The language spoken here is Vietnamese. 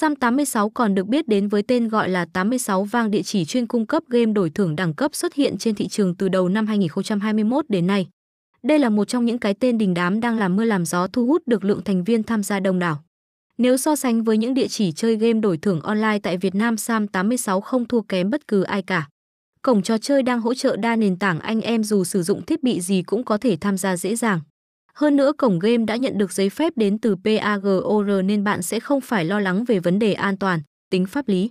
Sam86 còn được biết đến với tên gọi là 86 vang địa chỉ chuyên cung cấp game đổi thưởng đẳng cấp xuất hiện trên thị trường từ đầu năm 2021 đến nay. Đây là một trong những cái tên đình đám đang làm mưa làm gió thu hút được lượng thành viên tham gia đông đảo. Nếu so sánh với những địa chỉ chơi game đổi thưởng online tại Việt Nam Sam86 không thua kém bất cứ ai cả. Cổng trò chơi đang hỗ trợ đa nền tảng, anh em dù sử dụng thiết bị gì cũng có thể tham gia dễ dàng. Hơn nữa cổng game đã nhận được giấy phép đến từ PAGOR nên bạn sẽ không phải lo lắng về vấn đề an toàn, tính pháp lý.